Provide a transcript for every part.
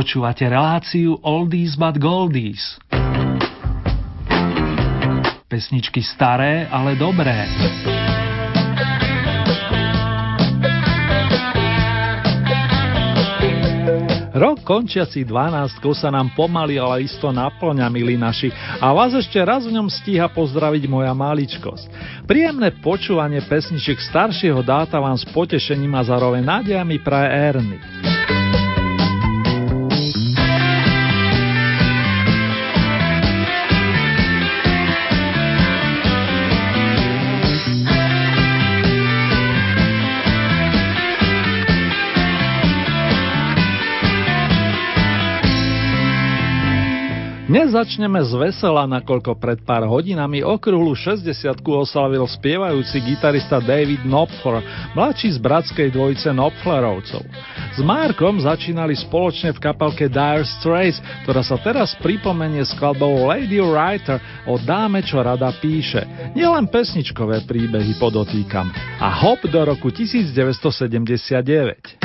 Počúvate reláciu Oldies but Goldies. Pesničky staré, ale dobré. Rok končiaci 12 sa nám pomaly, ale isto naplňa, milí naši, a vás ešte raz v ňom stíha pozdraviť moja maličkosť. Príjemné počúvanie pesničiek staršieho dáta vám s potešením a zároveň nádejami praje Ernie. Dnes začneme z vesela, nakoľko pred pár hodinami okrúhlu 60 oslavil spievajúci gitarista David Knopfler, mladší z bratskej dvojice Knopflerovcov. S Markom začínali spoločne v kapelke Dire Straits, ktorá sa teraz pripomenie skladbou Lady Writer o dáme, čo rada píše. Nielen pesničkové príbehy podotýkam. A hop do roku 1979.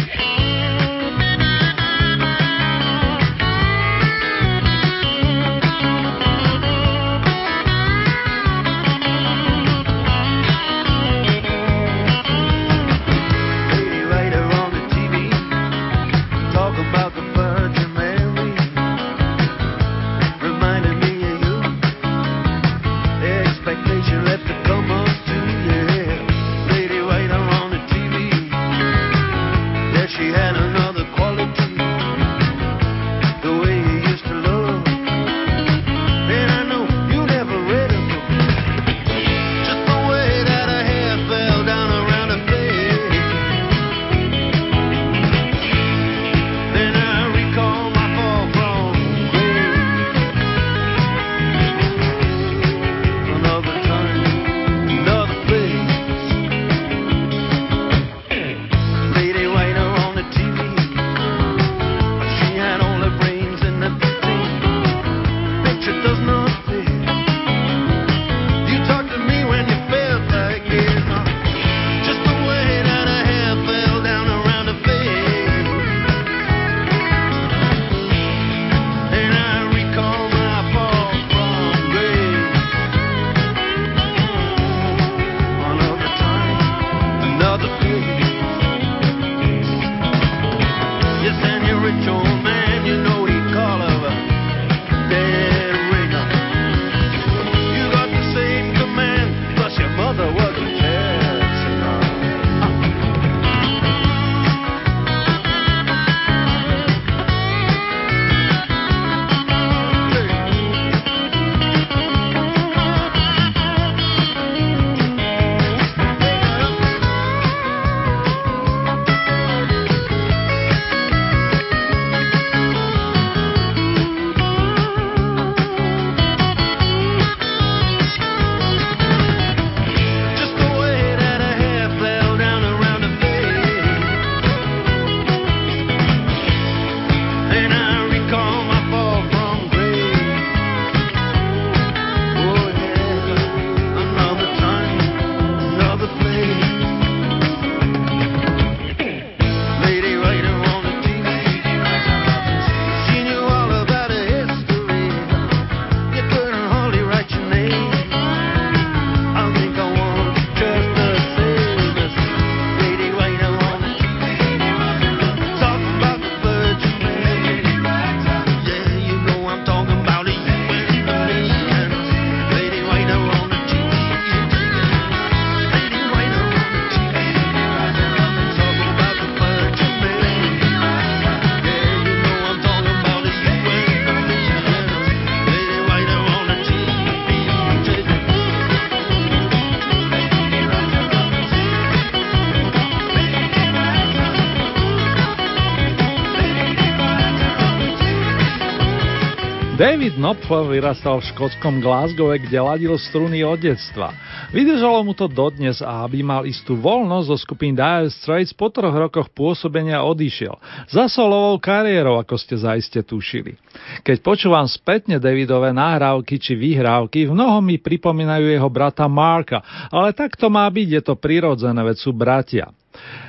David Knopfler vyrastal v škótskom Glasgow, kde ladil struny od detstva. Vydržalo mu to dodnes a aby mal istú voľnosť zo skupín Dire Straits po troch rokoch pôsobenia odišiel. Za solovou kariérou, ako ste zaiste tušili. Keď počúvam spätne Davidové nahrávky či vyhrávky, v mnohom mi pripomínajú jeho brata Marka, ale tak to má byť, je to prirodzené, veď sú bratia.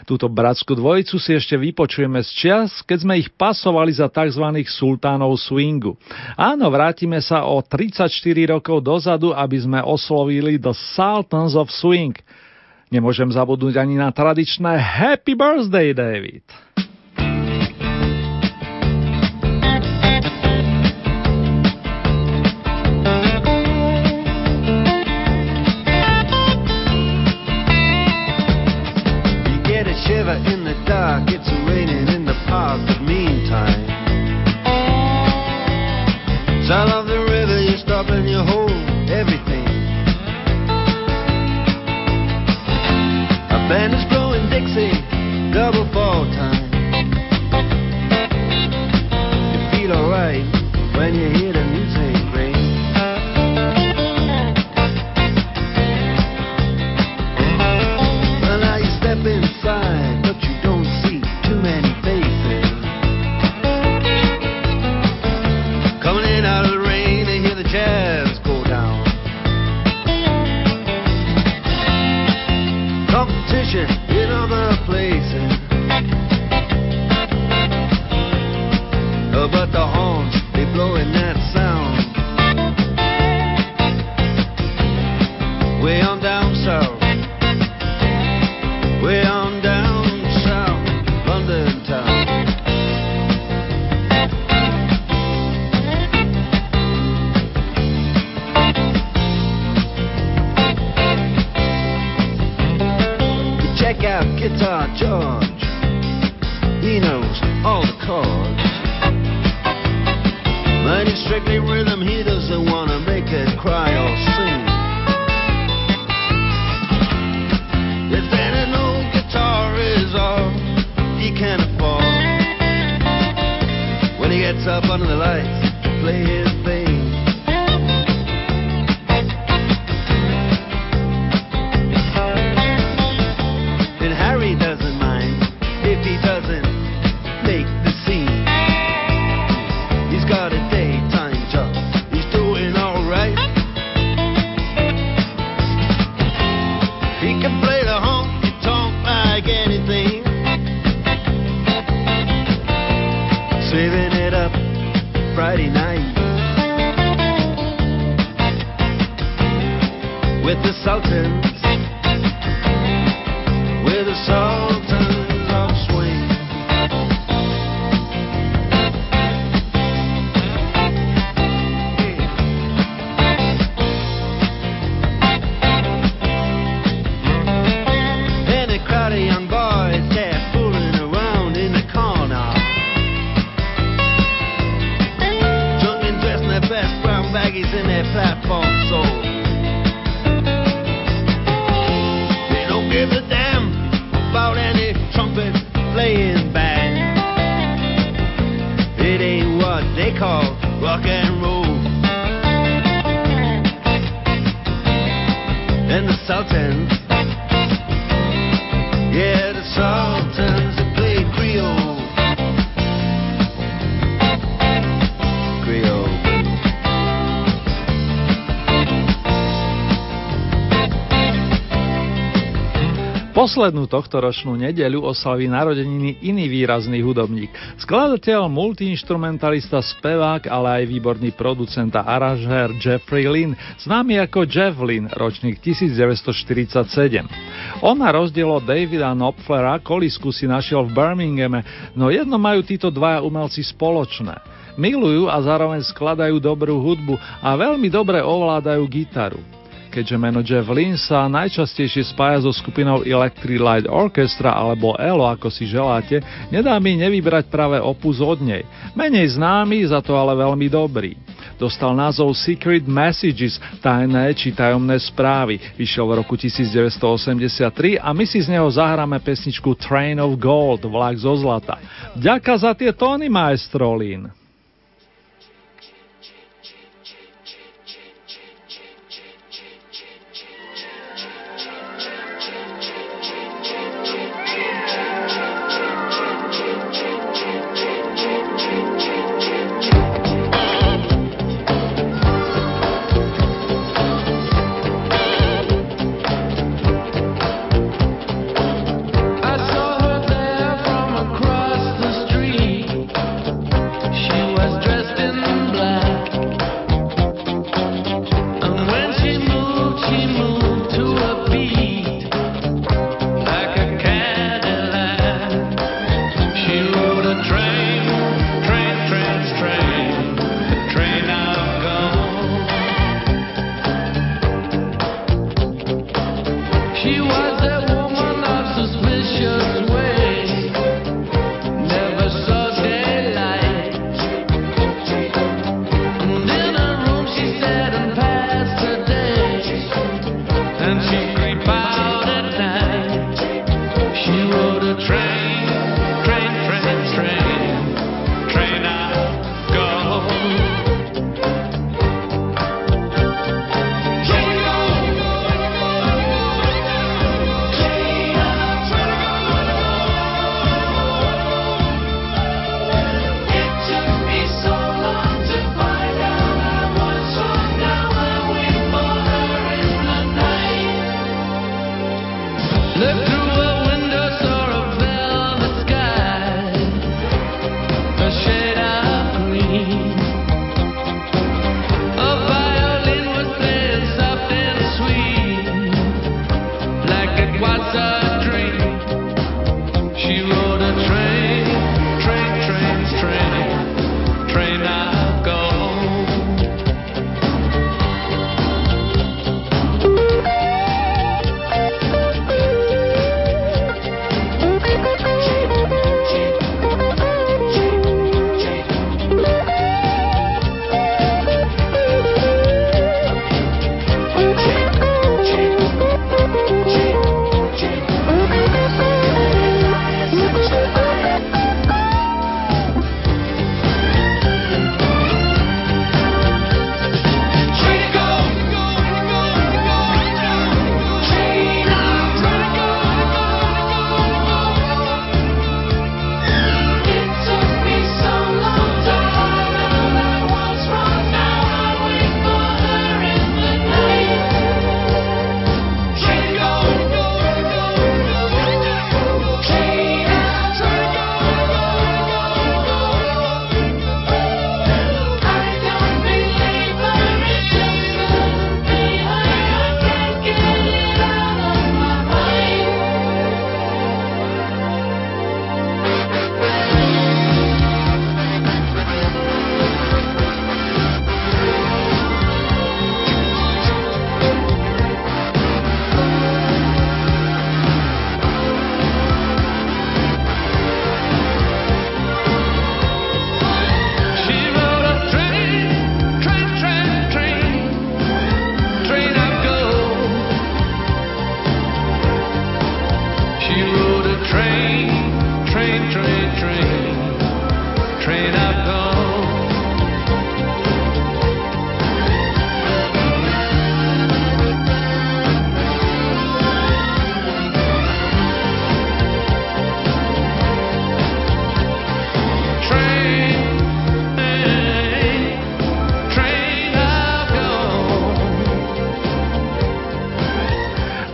Túto bratskú dvojicu si ešte vypočujeme z čias, keď sme ich pasovali za tzv. sultánov swingu. Áno, vrátime sa o 34 rokov dozadu, aby sme oslovili The Sultans of Swing. Nemôžem zabudnúť ani na tradičné Happy Birthday, David. going Take. Poslednú tohtoročnú nedeľu oslaví narodeniny iný výrazný hudobník. Skladateľ, multiinstrumentalista, spevák, ale aj výborný producent a aranžér Jeffrey Lynn, známy ako Jeff Lynn, ročník 1947. On na rozdiel od Davida Knopflera kolisku si našiel v Birminghame, no jedno majú títo dvaja umelci spoločné. Milujú a zároveň skladajú dobrú hudbu a veľmi dobre ovládajú gitaru keďže meno Jeff Lynne sa najčastejšie spája so skupinou Electric Light Orchestra alebo ELO, ako si želáte, nedá mi nevybrať práve opus od nej. Menej známy, za to ale veľmi dobrý. Dostal názov Secret Messages, tajné či tajomné správy. Vyšiel v roku 1983 a my si z neho zahráme pesničku Train of Gold, vlak zo zlata. Ďaká za tie tóny, maestro Lin.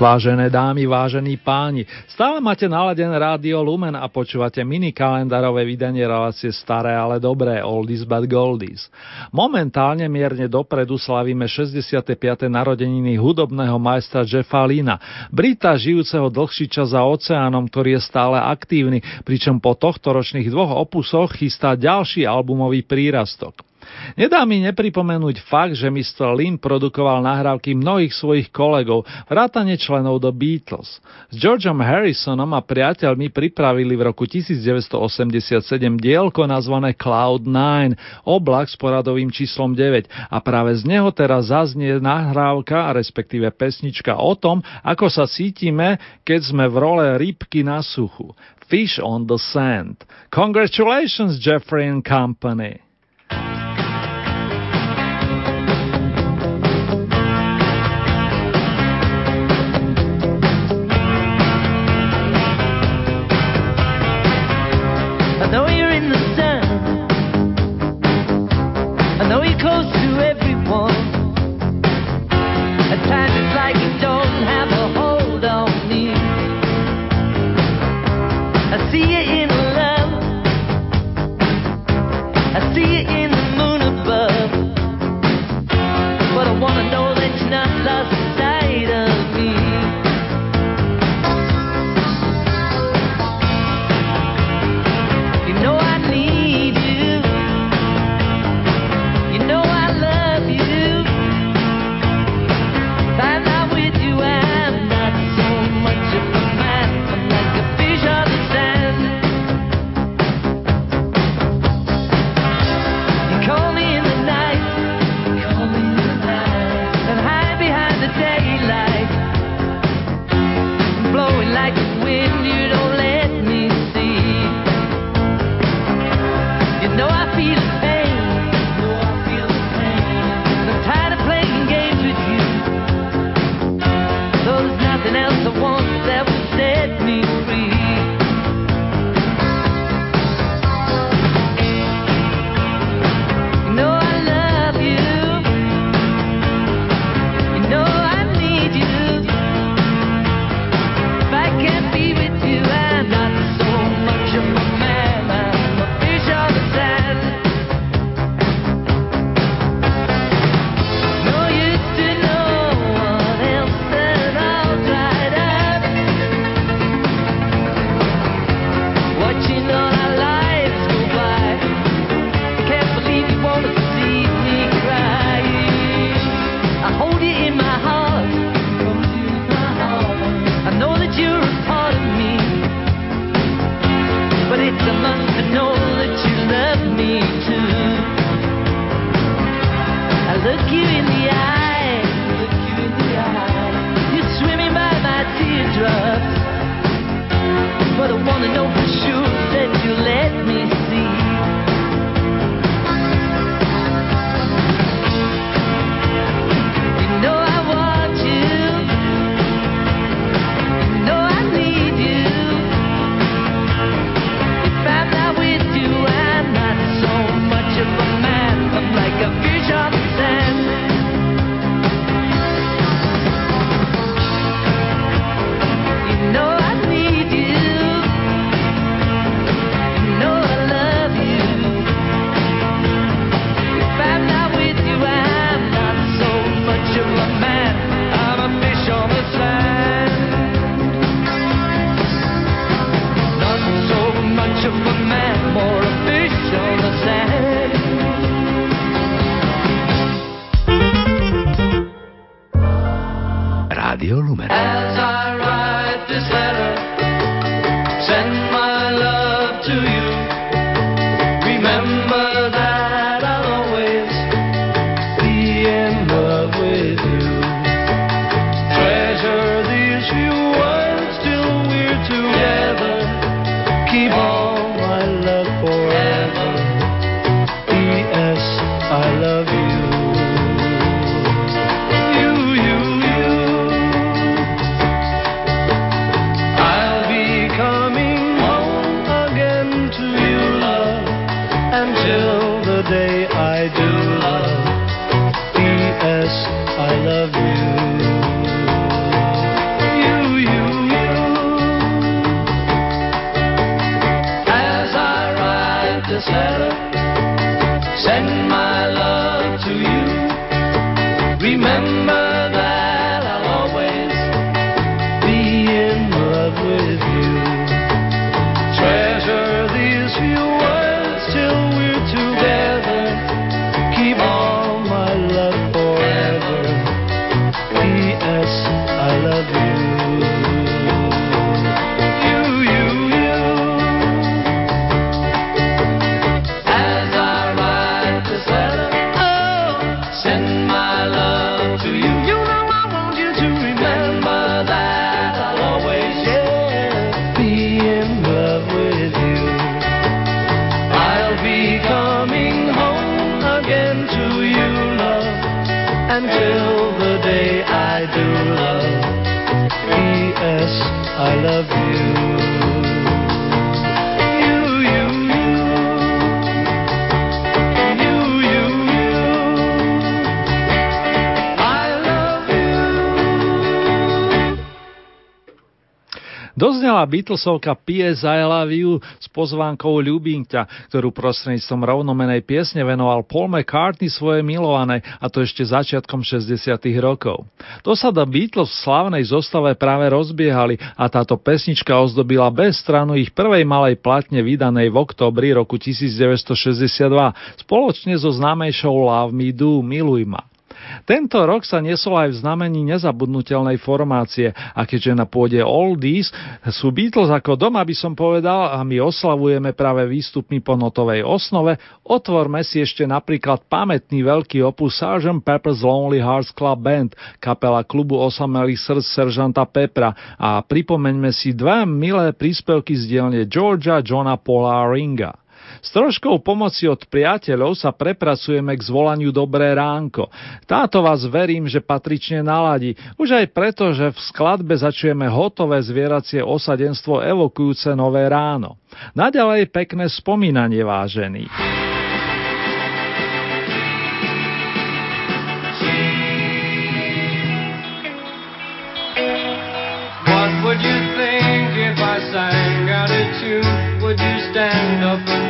Vážené dámy, vážení páni, stále máte naladené rádio Lumen a počúvate mini kalendárové vydanie relácie Staré, ale dobré, Oldies but Goldies. Momentálne mierne dopredu slavíme 65. narodeniny hudobného majstra Jeffa Lina, Brita žijúceho dlhší čas za oceánom, ktorý je stále aktívny, pričom po tohto ročných dvoch opusoch chystá ďalší albumový prírastok. Nedá mi nepripomenúť fakt, že Mr. Lin produkoval nahrávky mnohých svojich kolegov, vrátane členov The Beatles. S Georgeom Harrisonom a priateľmi pripravili v roku 1987 dielko nazvané Cloud 9, oblak s poradovým číslom 9 a práve z neho teraz zaznie nahrávka, respektíve pesnička o tom, ako sa cítime, keď sme v role rybky na suchu. Fish on the Sand. Congratulations, Jeffrey and Company. I love Doznala Beatlesovka P.S. I Love You s pozvánkou Ľubím ktorú prostredníctvom rovnomenej piesne venoval Paul McCartney svoje milované a to ešte začiatkom 60. rokov. To sa do Beatles v slavnej zostave práve rozbiehali a táto pesnička ozdobila bez stranu ich prvej malej platne vydanej v oktobri roku 1962 spoločne so známejšou Love Me Do, Miluj ma. Tento rok sa nesol aj v znamení nezabudnutelnej formácie a keďže na pôde Oldies sú Beatles ako doma by som povedal a my oslavujeme práve výstupmi po notovej osnove, otvorme si ešte napríklad pamätný veľký opus Sgt. Pepper's Lonely Hearts Club Band, kapela klubu osamelých srdc Seržanta Pepra a pripomeňme si dve milé príspevky z dielne Georgia Johna Paula Ringa. S troškou pomoci od priateľov sa prepracujeme k zvolaniu Dobré ránko. Táto vás verím, že patrične naladí, už aj preto, že v skladbe začujeme hotové zvieracie osadenstvo evokujúce nové ráno. Naďalej pekné spomínanie vážený. What would you think if I sang out a tune? Would you stand up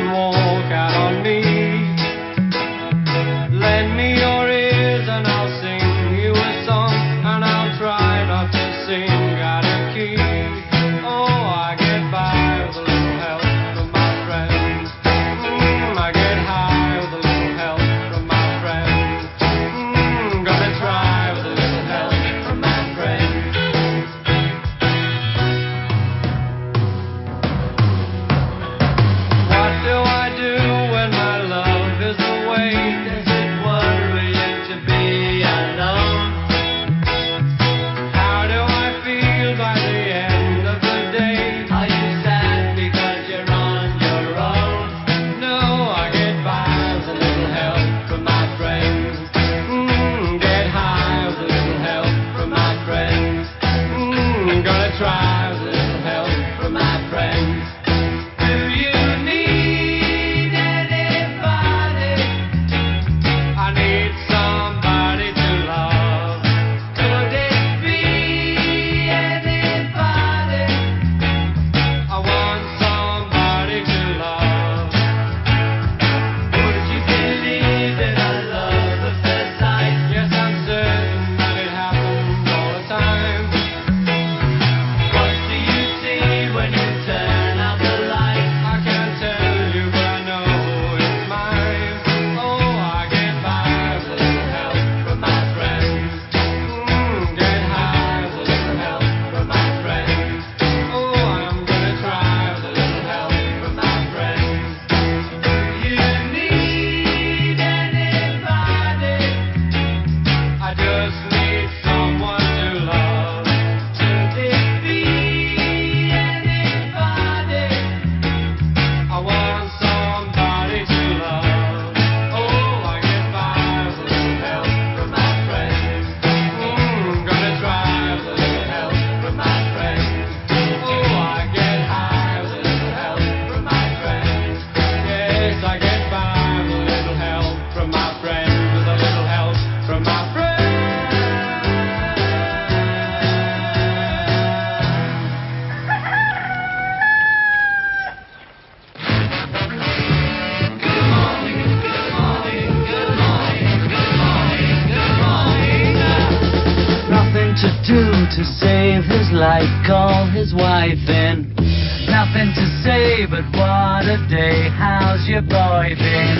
to say, but what a day, how's your boy been?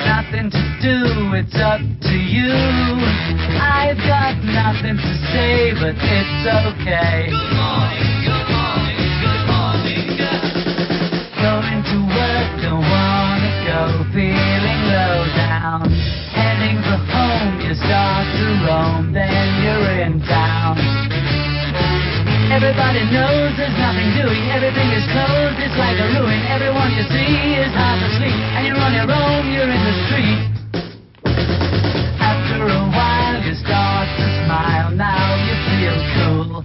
Nothing to do, it's up to you. I've got nothing to say, but it's okay. Good morning, good morning, good morning, Going to work, don't wanna go, feeling low down. Heading for home, you start to roam, then you're. Everybody knows there's nothing doing, everything is closed, it's like a ruin. Everyone you see is half asleep, and you're on your own, you're in the street. After a while, you start to smile, now you feel cool.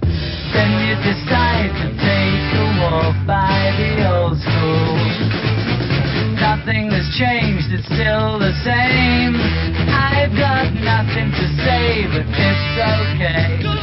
Then you decide to take a walk by the old school. Nothing has changed, it's still the same. I've got nothing to say, but it's okay.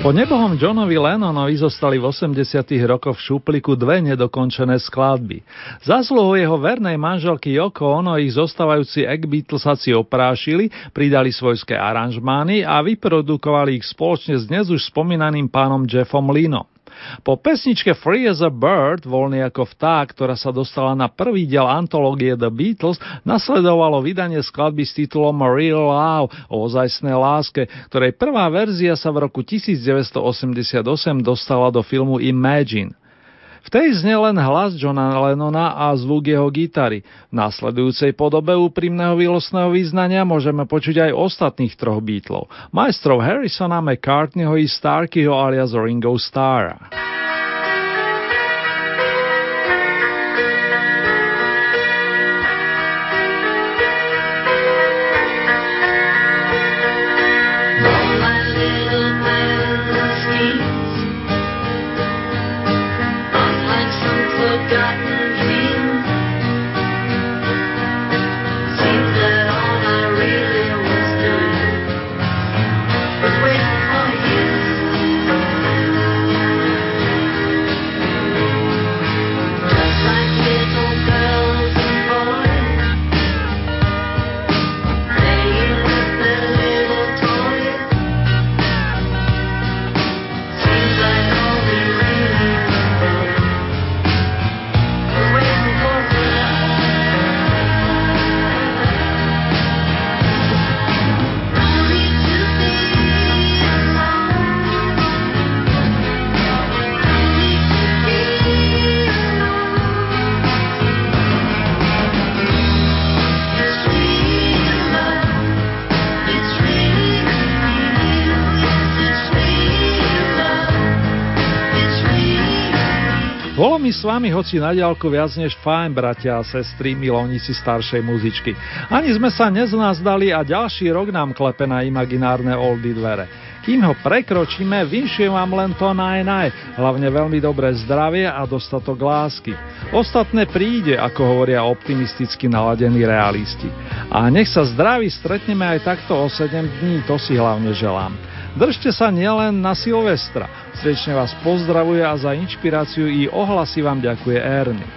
Po nebohom Johnovi Lennonovi zostali v 80 rokoch v šupliku dve nedokončené skladby. Zásluhou jeho vernej manželky Yoko Ono ich zostávajúci Egg Beatlesáci oprášili, pridali svojské aranžmány a vyprodukovali ich spoločne s dnes už spomínaným pánom Jeffom Linom. Po pesničke Free as a Bird, voľný ako vták, ktorá sa dostala na prvý diel antológie The Beatles, nasledovalo vydanie skladby s titulom Real Love o ozajstnej láske, ktorej prvá verzia sa v roku 1988 dostala do filmu Imagine. V tej znie len hlas Johna Lennona a zvuk jeho gitary. V následujúcej podobe úprimného výlostného význania môžeme počuť aj ostatných troch Beatlov. Majstrov Harrisona, McCartneyho i Starkyho alias Ringo Starra. Mi s vami hoci na diaľku viac než fajn, bratia a sestry, milovníci staršej muzičky. Ani sme sa neznazdali a ďalší rok nám klepe na imaginárne oldy dvere. Kým ho prekročíme, vinšujem vám len to naj naj, hlavne veľmi dobré zdravie a dostatok lásky. Ostatné príde, ako hovoria optimisticky naladení realisti. A nech sa zdraví stretneme aj takto o 7 dní, to si hlavne želám. Držte sa nielen na Silvestra. Srdečne vás pozdravuje a za inšpiráciu i ohlasy vám ďakuje Ernie.